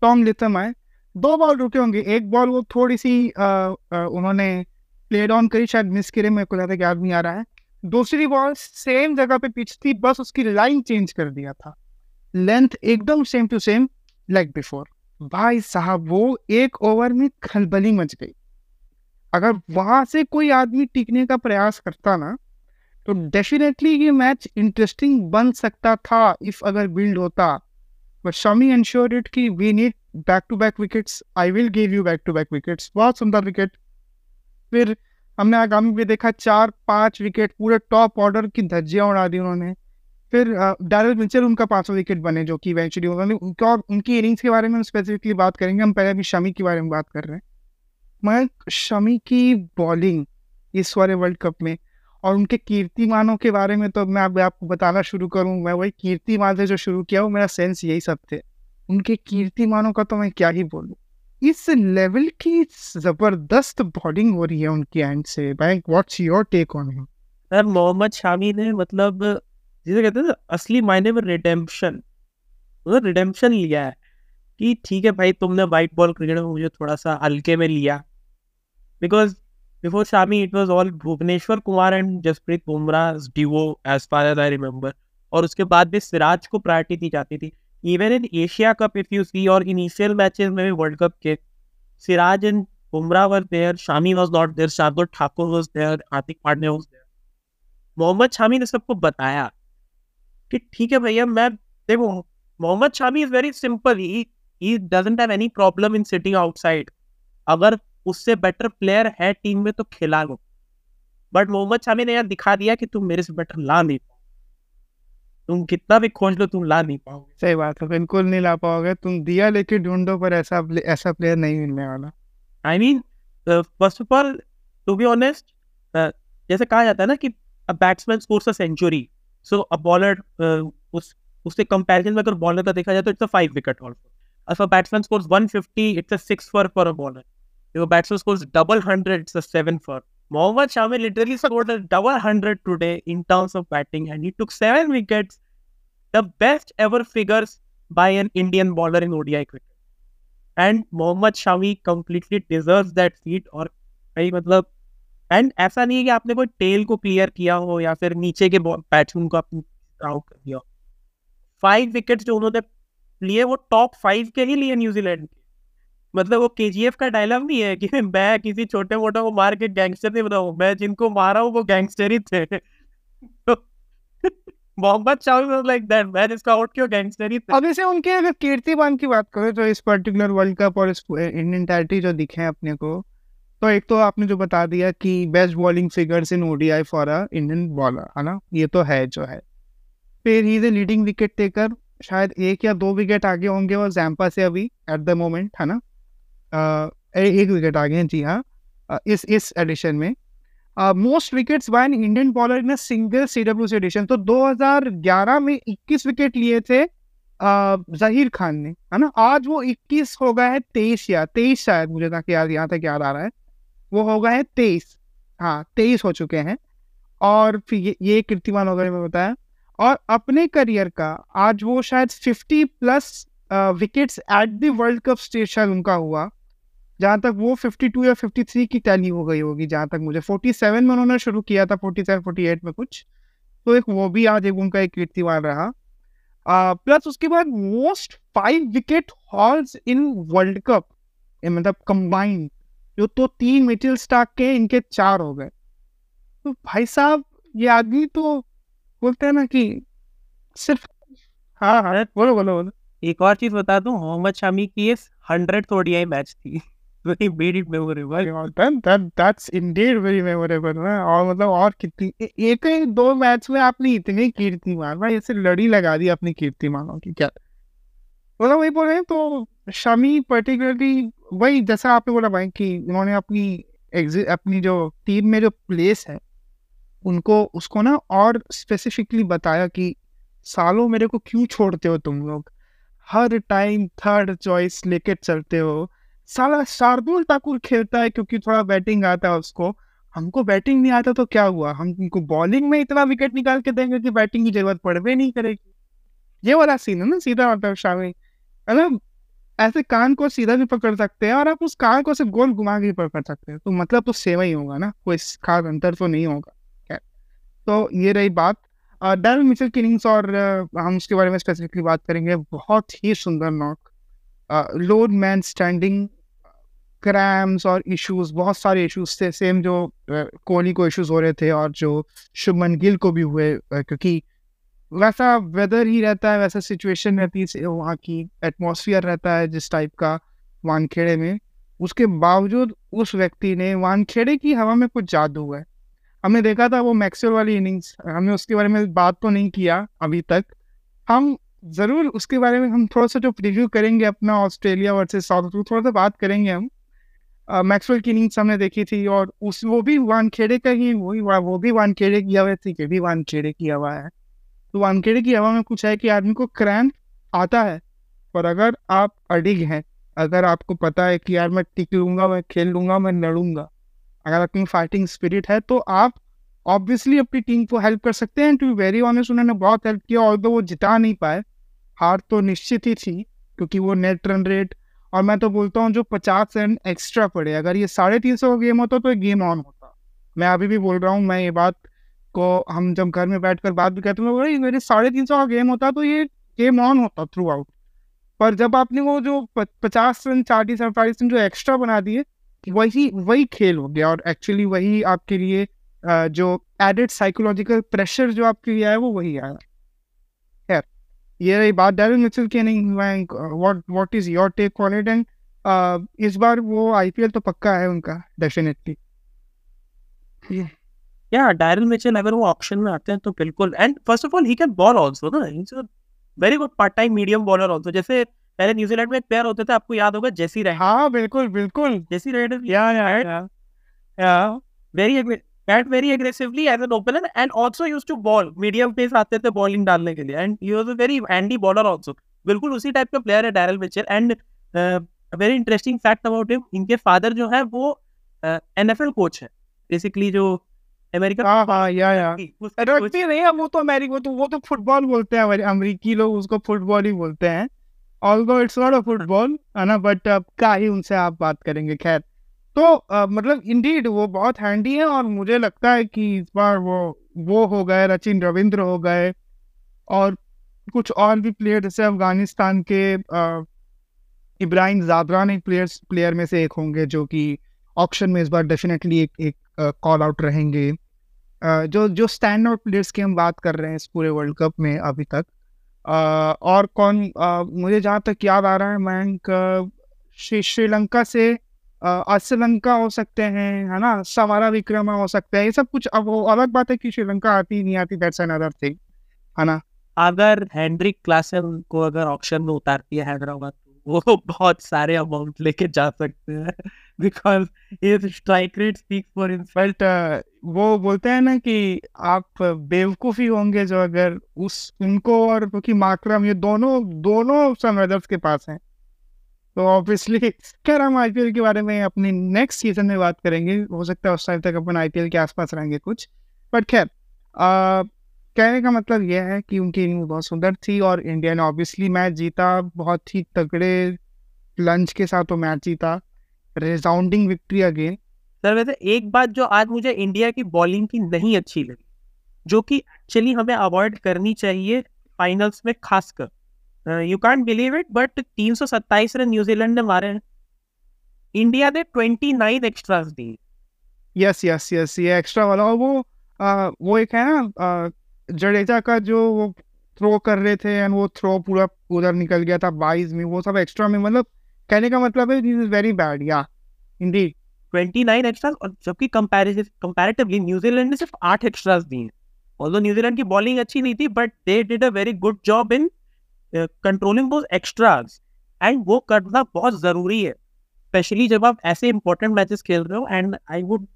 टॉम लेथम आए। दो बॉल रुके होंगे। एक बॉल वो थोड़ी सी आ, आ, उन्होंने प्लेड ऑन करी शायद मिस करे मेरे को लगता कि आदमी आ रहा है। दूसरी बॉल सेम जगह पे पिच थी बस उसकी लाइन चेंज कर दिया था। लेंथ एकदम same to same like before भाई साहब, वो एक ओवर में खलबली मच गई। अगर वहाँ से कोई आदमी टिकने का प्रयास करता ना तो डेफिनेटली ये मैच इंटरेस्टिंग बन सकता था इफ़ अगर बिल्ड होता। बट शमी एंश्योर इट कि we need back to back wickets I will give you back to back wickets बहुत सुंदर विकेट फिर हमने आगामी भी देखा चार पाँच विकेट पूरे टॉप ऑर्डर की धज्जियाँ उड़ा दी उन्होंने। फिर डैरल मिचेल उनका पांचवा विकेट बने जो कि इवेंचुअली उन्होंने, उनका और उनकी इनिंग्स के बारे में हम स्पेसिफिकली बात करेंगे, हम पहले अभी शमी के बारे में बात कर रहे हैं। मैं शमी की बॉलिंग इस वाले वर्ल्ड कप में और उनके कीर्तिमानों के बारे में तो मैं अब आपको बताना शुरू करूँ, मैं वही कीर्तिमान से जो शुरू किया वो मेरा सेंस यही सब थे। उनके कीर्तिमानों का तो मैं क्या ही बोलूँ। इस लेवल की ज़बरदस्त बॉलिंग हो रही है उनकी एंड से। Bank what's your take on him sir, Mohammed Shami ने मतलब जिसे कहते हैं असली मायने में रिडेम्पशन मतलब रिडेम्पशन लिया है कि ठीक है भाई, तुमने वाइट बॉल क्रिकेट में मुझे थोड़ा सा हल्के में लिया। Because before Shami it was all Bhuvneshwar Kumar and Jasprit Bumrah डिवो as far as I remember और उसके बाद भी सिराज को प्रायोरिटी दी जाती थी। Even in Asia Cup if you see और इनिशियल मैचेस में भी वर्ल्ड कप के Siraj and Bumrah were there Shami was not there Shardul Thakur was there Hardik Pandya was there Mohammed Shami ने सबको बताया। कि ठीक है भैया मैं देखो Mohammed Shami is very simple he he doesn't have any problem in sitting outside अगर उससे बेटर प्लेयर है टीम में तो खिला लो बट मोहम्मद शामी ने यहाँ दिखा दिया कि तुम मेरे से बेटर ला नहीं पाओ तुम कितना भी खोज लो तुम ला नहीं पाओगे। सही बात है बिल्कुल नहीं ला पाओगे। तुम दिया लेके ढूंढो पर ऐसा ऐसा प्लेयर नहीं मिलने वाला। I mean first of all to be honest जैसे कहा जाता है ना कि batsman scores a century so a bowler उस उससे कंपैरिजन में अगर बॉलर का देखा जाए तो it's a five wicket also a batsman scores 150 it's a 6 for for a bowler if a batsman scores double 100 it's a 7 for Mohammad Shami literally scored a double 100 today in terms of batting and he took 7 wickets, the best ever figures by an Indian bowler in ODI cricket. And Mohammad Shami completely deserves that feat और भाई मतलब and ऐसा नहीं है कि आपने कोई tell को क्लियर किया हो या फिर नीचे के बैट्समैन को आपने आउट कर दिया फाइव विकेट्स जो उन्होंने लिए, वो टॉप फाइव के ही लिए न्यूजीलैंड के। मतलब वो केजीएफ का डायलॉग नहीं है कि (laughs) मैं किसी छोटे मोटे को मार के गैंगस्टर नहीं बताऊ मैं जिनको मारा हूँ वो गैंगस्टर ही थे। (laughs) (laughs) मोहम्मद शामी लाइक दैट मैं इसका आउट क्यों गैंगस्टर ही थे। अब इसे उनके अगर कीर्तिमान की बात करें तो इस पर्टिकुलर वर्ल्ड कप और इस इंडियन जो दिखे हैं अपने को तो एक तो आपने जो बता दिया कि best bowling figures in ODI for a Indian bowler है ना? ये तो है जो है। फिर he is a leading wicket taker शायद एक या दो विकेट आगे होंगे और जैम्पा से अभी एट द मोमेंट है ना? एक विकेट आ गए जी हाँ। इस इस एडिशन में। Most wickets by an Indian bowler in single C W C edition तो 2011 में 21 विकेट लिए थे जहीर खान ने, है ना? आज वो 21 हो गया है, तेईस या, तेईस शायद, मुझे तक याद, यहाँ तक याद आ रहा है। वो हो गए हैं तेईस। हाँ तेईस हो चुके हैं। और फिर ये, कीर्तिमान हो गए मैं बताया। और अपने करियर का आज वो शायद 50 plus wickets at the world cup station उनका हुआ। जहाँ तक वो 52 या 53 की टैली हो गई होगी जहाँ तक मुझे। 47 में उन्होंने शुरू किया था 47 48 में कुछ। तो एक वो भी आज एक उनका एक कीर्तिमान रहा। प्लस उसके बाद most five wicket hauls in world cup. मतलब कंबाइंड जो तो तीन मिटिल स्टाक के इनके चार हो गए। तो भाई साहब ये आदमी तो बोलते हैं ना कि सिर्फ़ हाँ हाँ बोलो बोलो बोलो। एक और चीज़ बता दूँ मोहम्मद शामी की ये हंड्रेड ओडीआई मैच थी। (laughs) that's indeed very memorable ना। और मतलब और कितनी एक ही दो मैच में आपने इतनी कीर्तिमान भाई ऐसे लड़ी लगा दी अपनी कीर्ति कीर्तिमानों की क्या। मतलब वही बोल रहे हैं तो शमी पर्टिकुलरली वही जैसा आपने बोला भाई कि उन्होंने अपनी अपनी जो टीम में जो प्लेस है, उनको, उसको ना और स्पेसिफिकली बताया कि सालों मेरे को क्यों छोड़ते हो तुम लोग? हर टाइम थर्ड चॉइस लेके चलते हो। साला शार्दुल ठाकुर खेलता है क्योंकि थोड़ा बैटिंग आता है उसको। हमको बैटिंग नहीं आता तो क्या हुआ? हम उनको बॉलिंग में इतना विकेट निकाल के देंगे कि बैटिंग की ज़रूरत पड़वे नहीं करेगी। ये वाला सीन है ना, सीधा मतलब शामिल मतलब ऐसे कान को सीधा भी पकड़ सकते हैं और आप उस कान को सिर्फ़ गोल घुमा के पकड़ सकते हैं। तो मतलब तो सेवा ही होगा ना, कोई खास अंतर तो नहीं होगा, खैर। तो ये रही बात। डैरल मिचेल की इनिंग्स और हम उसके बारे में स्पेसिफिकली बात करेंगे। बहुत ही सुंदर knock lone man standing cramps और इश्यूज़ बहुत सारे इश्यूज़ थे। सेम जो कोहली को इश्यूज़ हो रहे थे और जो शुभमन गिल को भी हुए क्योंकि वैसा वेदर ही रहता है, वैसा सिचुएशन रहती है वहाँ की एटमोसफियर रहता है, जिस टाइप का वानखेड़े में। उसके बावजूद उस व्यक्ति ने वानखेड़े की हवा में कुछ जादू है। हमने देखा था वो मैक्सवेल वाली इनिंग्स हमने उसके बारे में बात तो नहीं किया अभी तक। हम ज़रूर उसके बारे में, हम थोड़ा सा जो प्रीव्यू करेंगे अपना ऑस्ट्रेलिया वर्सेस साउथ अफ्रीका थोड़ा सा बात करेंगे हम। मैक्सवेल की इनिंग्स हमने देखी थी और उस, वो भी वानखेड़े का ही वही वो भी वानखेड़े की हवा थी कि भी वानखेड़े की हवा है। तो वानखेड़े की हवा में कुछ है कि आदमी को क्रैम्प आता है। पर अगर आप अडिग हैं, अगर आपको पता है कि यार मैं टिक लूँगा, मैं खेल लूँगा, मैं लड़ूँगा, अगर अपनी फाइटिंग स्पिरिट है तो आप ऑब्वियसली अपनी टीम को हेल्प कर सकते हैं। टू वेरी ऑनेस्ट उन्होंने बहुत हेल्प किया और तो वो जिता नहीं पाए। हार तो निश्चित ही थी, क्योंकि वो नेट रन रेट और मैं तो बोलता हूँ जो पचास रन एक्स्ट्रा पड़े। अगर ये साढ़े तीन सौ गेम होता तो गेम ऑन होता। मैं अभी भी बोल रहा हूँ, मैं ये बात को हम जब घर में बैठ कर बात भी करते हैं भाई मेरे साढ़े तीन सौ का गेम होता तो ये गेम ऑन होता थ्रू आउट पर जब आपने वो जो पचास रन, चालीस अड़तालीस रन जो एक्स्ट्रा बना दिए, वही वही खेल हो गया। और एक्चुअली वही आपके लिए जो एडेड साइकोलॉजिकल प्रेशर जो आपके लिए आया, वो वही आया। खैर, ये रही बात। डैरिल मिचेल की inning what what is your take on it and इस बार वो आईपीएल तो पक्का है उनका डेफिनेटली या डायरल मिचेल अगर वो ऑप्शन में आते हैं तो बिल्कुल। And first of all he can bowl also ना? Very good part time medium bowler also जैसे पहले न्यूजीलैंड में एक प्लेयर होते थे आपको याद होगा जेसी रेड हाँ बिल्कुल बिल्कुल। जेसी red yeah yeah yeah very bat very aggressively as an opener and also used to bowl medium pace आते थे बॉलिंग डालने के लिए। And he was a very handy bowler also बिल्कुल उसी टाइप का प्लेयर है Daryl Mitchell and very interesting fact about him इनके फादर जो है वो एनएफएल uh, कोच है। बेसिकली जो अमेरिका? हाँ हाँ या या। रग्बी नहीं है वो तो अमेरिका तो वो तो फुटबॉल बोलते हैं अमेरिकी लोग उसको फुटबॉल ही बोलते हैं। Although it's not a football है ना बट अब क्या ही उनसे आप बात करेंगे खैर। तो uh, मतलब इंडीड वो बहुत हैंडी है और मुझे लगता है कि इस बार वो वो हो गए रचिन रविंद्र हो गए और कुछ और भी प्लेयर जैसे अफ़गानिस्तान के इब्राहिम जाबरान एक प्लेयर्स प्लेयर में से एक होंगे जो कि ऑप्शन में इस बार डेफिनेटली एक एक कॉल आउट रहेंगे। जो जो स्टैंड आउट प्लेयर्स की हम बात कर रहे हैं इस पूरे वर्ल्ड कप में अभी तक और कौन मुझे जहाँ तक याद आ रहा है, मैं श्रीलंका से श्रीलंका हो सकते हैं, है ना? सवारा विक्रमा हो सकते हैं, ये सब कुछ, अब वो अलग बात है कि श्रीलंका आती नहीं आती दैट्स अनदर थिंग है ना? अगर हेनरिक क्लासन को अगर ऑप्शन में उतारती है हैदराबाद वो (laughs) बहुत सारे अमाउंट लेके जा सकते हैं। Because strike rate speaks for but वो बोलते हैं ना कि आप बेवकूफ़ी होंगे जो अगर उस, उनको और क्योंकि माकरम ये दोनों दोनों सनराइजर्स के पास हैं। तो ऑब्वियसली खैर, हम आईपीएल के बारे में अपनी नेक्स्ट सीज़न में बात करेंगे। हो सकता है उस टाइम तक अपन आईपीएल के आसपास रहेंगे कुछ। बट खैर कहने का मतलब यह है कि उनकी इनिंग बहुत सुंदर थी और इंडिया ने ऑब्वियसली मैच जीता। बहुत ही तगड़े लंच के साथ वो मैच जीता। रिजाउंडिंग विक्ट्री अगेन सर वैसे एक बात जो आज मुझे इंडिया की बॉलिंग की नहीं अच्छी लगी जो कि एक्चुअली हमें अवॉइड करनी चाहिए फाइनल्स में खासकर। You can't believe it but तीन सौ सत्ताईस रन न्यूजीलैंड ने मारे हैं। इंडिया ने ट्वेंटी नाइन एक्स्ट्रास दी यस यस यस ये एक्स्ट्रा वाला वो आ, वो एक है ना जडेजा का जो वो थ्रो कर रहे थे एंड वो थ्रो पूरा उधर निकल गया था बाईस में वो सब एक्स्ट्रा में मतलब कहने का मतलब है this is very bad yeah indeed 29 extras और जबकि कंपैरेटिव कंपैरेटिवली न्यूजीलैंड ने सिर्फ़ आठ एक्स्ट्रास दिए ऑल्दो न्यूजीलैंड की बॉलिंग अच्छी नहीं थी but they did a very good job in controlling those extras and वो करना बहुत ज़रूरी है स्पेशली जब आप ऐसे इंपॉर्टेंट मैचेस खेल रहे हो। And I would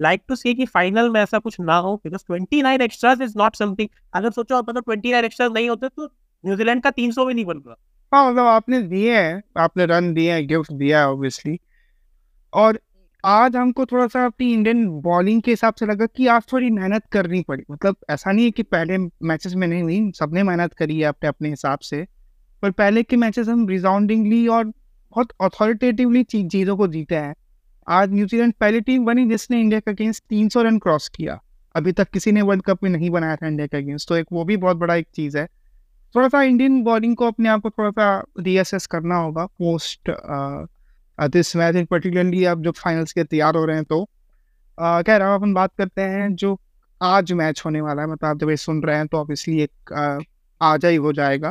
like to see कि फाइनल में ऐसा कुछ ना हो because twenty nine extras is not something अगर सोचो मतलब ट्वेंटी नाइन एक्स्ट्राज नहीं होते तो न्यूजीलैंड का तीन सौ भी नहीं बन रहा। हाँ मतलब आपने दिए हैं, आपने रन दिए हैं, गिफ्ट दिया है ऑब्वियसली और आज हमको थोड़ा सा अपनी इंडियन बॉलिंग के हिसाब से लगा कि आज थोड़ी मेहनत करनी पड़ी। मतलब ऐसा नहीं है कि पहले मैचेस में नहीं हुई, सबने मेहनत करी है अपने अपने हिसाब से। पर पहले के मैचेस हम रिजाउंडिंगली और बहुत अथॉरिटेटिवली चीज़ों को जीते हैं। आज न्यूजीलैंड पहली टीम बनी जिसने इंडिया के अगेंस्ट तीन सौ रन क्रॉस किया। अभी तक किसी ने वर्ल्ड कप में नहीं बनाया था इंडिया के अगेंस्ट तो एक वो भी बहुत बड़ा एक चीज़ है। थोड़ा सा इंडियन बॉलिंग को अपने आप को थोड़ा सा रीअसेस करना होगा post this match in particularly अब जो फाइनल्स के तैयार हो रहे हैं तो। कह रहा हूँ अपन बात करते हैं जो आज मैच होने वाला है। मतलब आप जब ये सुन रहे हैं तो ऑब्वियसली एक आज ही हो जाएगा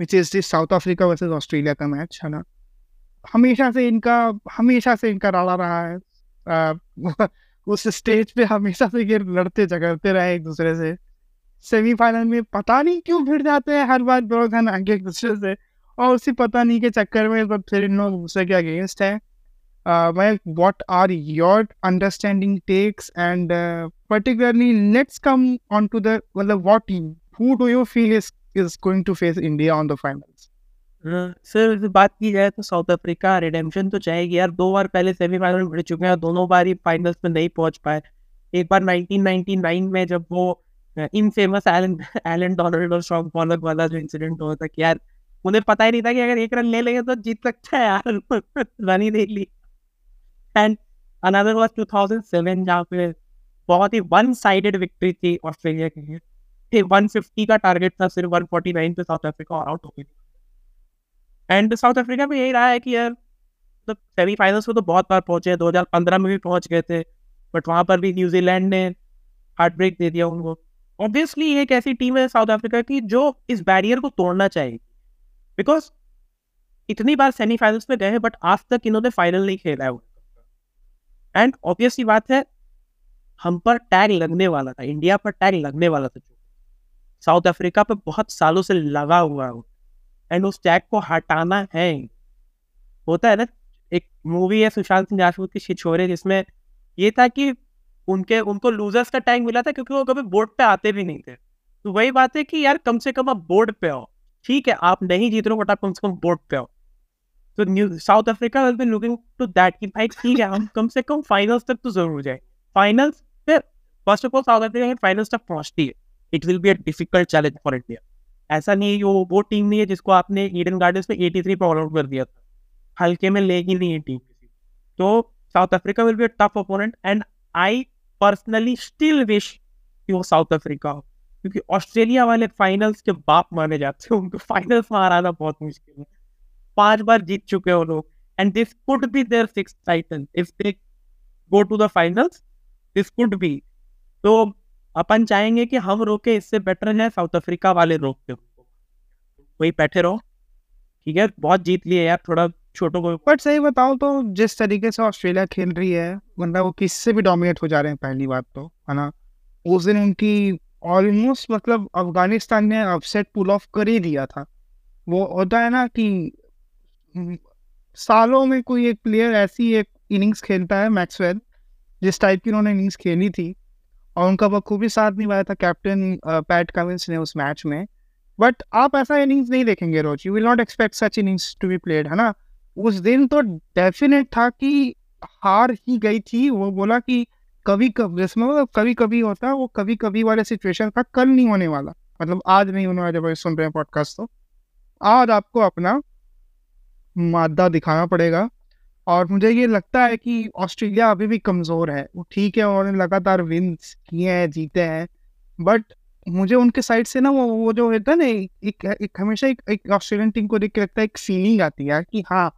which is this South Africa versus Australia का मैच है ना? हमेशा से इनका हमेशा से इनका राड़ा रहा है। आ, (laughs) उस स्टेज पे हमेशा से ये लड़ते झगड़ते रहे एक दूसरे से। सेमीफाइनल में पता नहीं क्यों भिड़ जाते हैं हर बार व्यवधान आगे एक दूसरे से और उसी पता नहीं के चक्कर में तो फिर इन लोग दूसरे के अगेंस्ट है। मैं what are your understanding takes and particularly let's come on to the मतलब what who do you feel is is going to face India on the finals sir बात की जाए तो साउथ अफ्रीका रिडेम्पशन तो चाहेगी यार। दो बार पहले सेमीफाइनल में भिड़ चुके हैं दोनों बार ही फाइनल्स में नहीं पहुँच पाए। एक बार 1999 में जब वो इन फ़ेमस एलन एलन डोनाल्ड और शॉक बॉलर वाला जो इंसिडेंट हुआ था कि यार उन्हें पता ही नहीं था कि अगर एक रन ले लेंगे तो जीत सकता है यार। (laughs) रन ही देख ली। एंड अनदर वाज 2007 जहाँ पे बहुत ही वन साइडेड विक्ट्री थी ऑस्ट्रेलिया के लिए। 150 का टारगेट था सिर्फ़ 149 पे साउथ अफ्रीका और आउट हो गई एंड साउथ अफ्रीका में यही रहा है कि यार मतलब सेमीफाइनल्स में तो बहुत बार पहुँचे, दो हज़ार पंद्रह में भी पहुँच गए थे बट वहाँ पर भी न्यूजीलैंड ने हार्ट ब्रेक दे दिया उनको। ऑब्वियसली एक ऐसी टीम है साउथ अफ्रीका की जो इस बैरियर को तोड़ना चाहिए बिकॉज़ इतनी बार सेमीफाइनल्स में गए बट आज तक इन्होंने फाइनल नहीं खेला है। एंड ऑब्वियसली बात है, हम पर टैग लगने वाला था इंडिया पर टैग लगने वाला था। साउथ अफ्रीका पर बहुत सालों से लगा हुआ है। एंड उस टैग को हटाना है। होता है ना, एक मूवी है सुशांत सिंह राजपूत की छिछोरे, जिसमें ये था कि उनके, उनको लूजर्स का टैग मिला था क्योंकि वो कभी बोर्ड पे आते भी नहीं थे। तो वही बात है कि यार कम से कम आप बोर्ड पे आओ। ठीक है, आप नहीं जीत रहे हो बट आप कम से कम बोर्ड पे आओ। तो new South Africa will be looking to that कि भाई ठीक है, हम कम से कम फाइनल्स तक तो ज़रूर जाए। फाइनल्स पे first of all South Africa finals तक पहुँचती है। It will be a difficult challenge for India ऐसा नहीं वो वो टीम नहीं है जिसको आपने ईडन गार्डन्स में 83 पर ऑल आउट कर दिया था। हल्के में लेगी नहीं है टीम तो South Africa will be a tough opponent and I personally still wish कि वो साउथ अफ्रीका हो क्योंकि ऑस्ट्रेलिया वाले फाइनल्स के बाप माने जाते हैं, उनको फाइनल्स में हराना बहुत मुश्किल है। पाँच बार जीत चुके हो लोग and this could be their six title if they go to the finals this could be तो अपन चाहेंगे कि हम रोके, इससे बेटर है साउथ अफ्रीका वाले रोकते वही बैठे रहो। ठीक है, बहुत जीत लिए यार, थोड़ा छोटों को। बट सही बताओ तो जिस तरीके से ऑस्ट्रेलिया खेल रही है मतलब वो किससे भी डोमिनेट हो जा रहे हैं पहली बात तो है ना? उस दिन उनकी ऑलमोस्ट मतलब अफ़गानिस्तान ने अपसेट पुल ऑफ़ कर ही दिया था। वो होता है ना कि सालों में कोई एक प्लेयर ऐसी एक इनिंग्स खेलता है मैक्सवेल जिस टाइप की उन्होंने इनिंग्स खेली थी। और उनका बखूबी साथ निभाया था कैप्टन पैट कमिंस ने उस मैच में। बट आप ऐसा इनिंग्स नहीं देखेंगे रोज you will not expect such innings to be played है ना? उस दिन तो डेफिनेट था कि हार ही गई थी। वो बोला कि कभी कभी मतलब कभी कभी होता है वो कभी कभी वाले सिचुएशन था कल नहीं होने वाला। मतलब आज नहीं होने वाला जब सुन रहे हैं पॉडकास्ट तो। आज आपको अपना मादा दिखाना पड़ेगा। और मुझे ये लगता है कि ऑस्ट्रेलिया अभी भी कमज़ोर है। वो ठीक है उन्होंने लगातार विन्स किए हैं जीते हैं। बट मुझे उनके साइड से ना वो वो जो होता है ना एक, एक हमेशा एक, एक ऑस्ट्रेलियन टीम को देख के लगता है एक फीलिंग आती है कि हाँ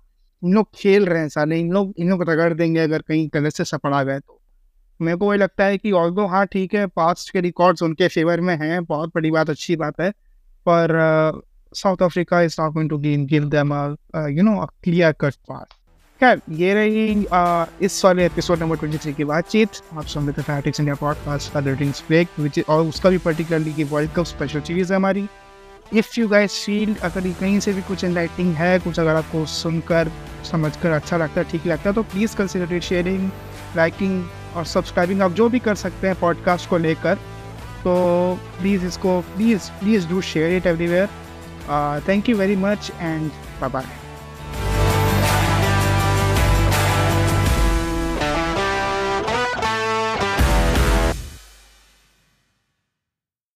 इन लोग खेल रहे हैं साले इन लोग इन लोग रगड़ देंगे अगर कहीं गलत से सपड़ा गए तो। मेरे को वही लगता है कि ऑल हाँ ठीक है पास्ट के रिकॉर्ड्स उनके फेवर में हैं बहुत बड़ी बात अच्छी बात है पर South Africa is not going to give them you know clear cut pass खैर ये रही आ, इस वाले एपिसोड नंबर ट्वेंटी थ्री की बातचीत। आप सुन रहे थे इंडिया पॉडकास्ट का रेटिंग्स ब्रेक और उसका भी particularly world cup special series है हमारी। इफ़ यू गाइस फील अगर कहीं से भी कुछ इनलाइटिंग है, कुछ अगर आपको सुनकर, समझकर अच्छा लगता है, ठीक लगता है तो please consider it sharing liking और सब्सक्राइबिंग आप जो भी कर सकते हैं पॉडकास्ट को लेकर। तो प्लीज़ इसको please please do share it everywhere thank you very much and bye bye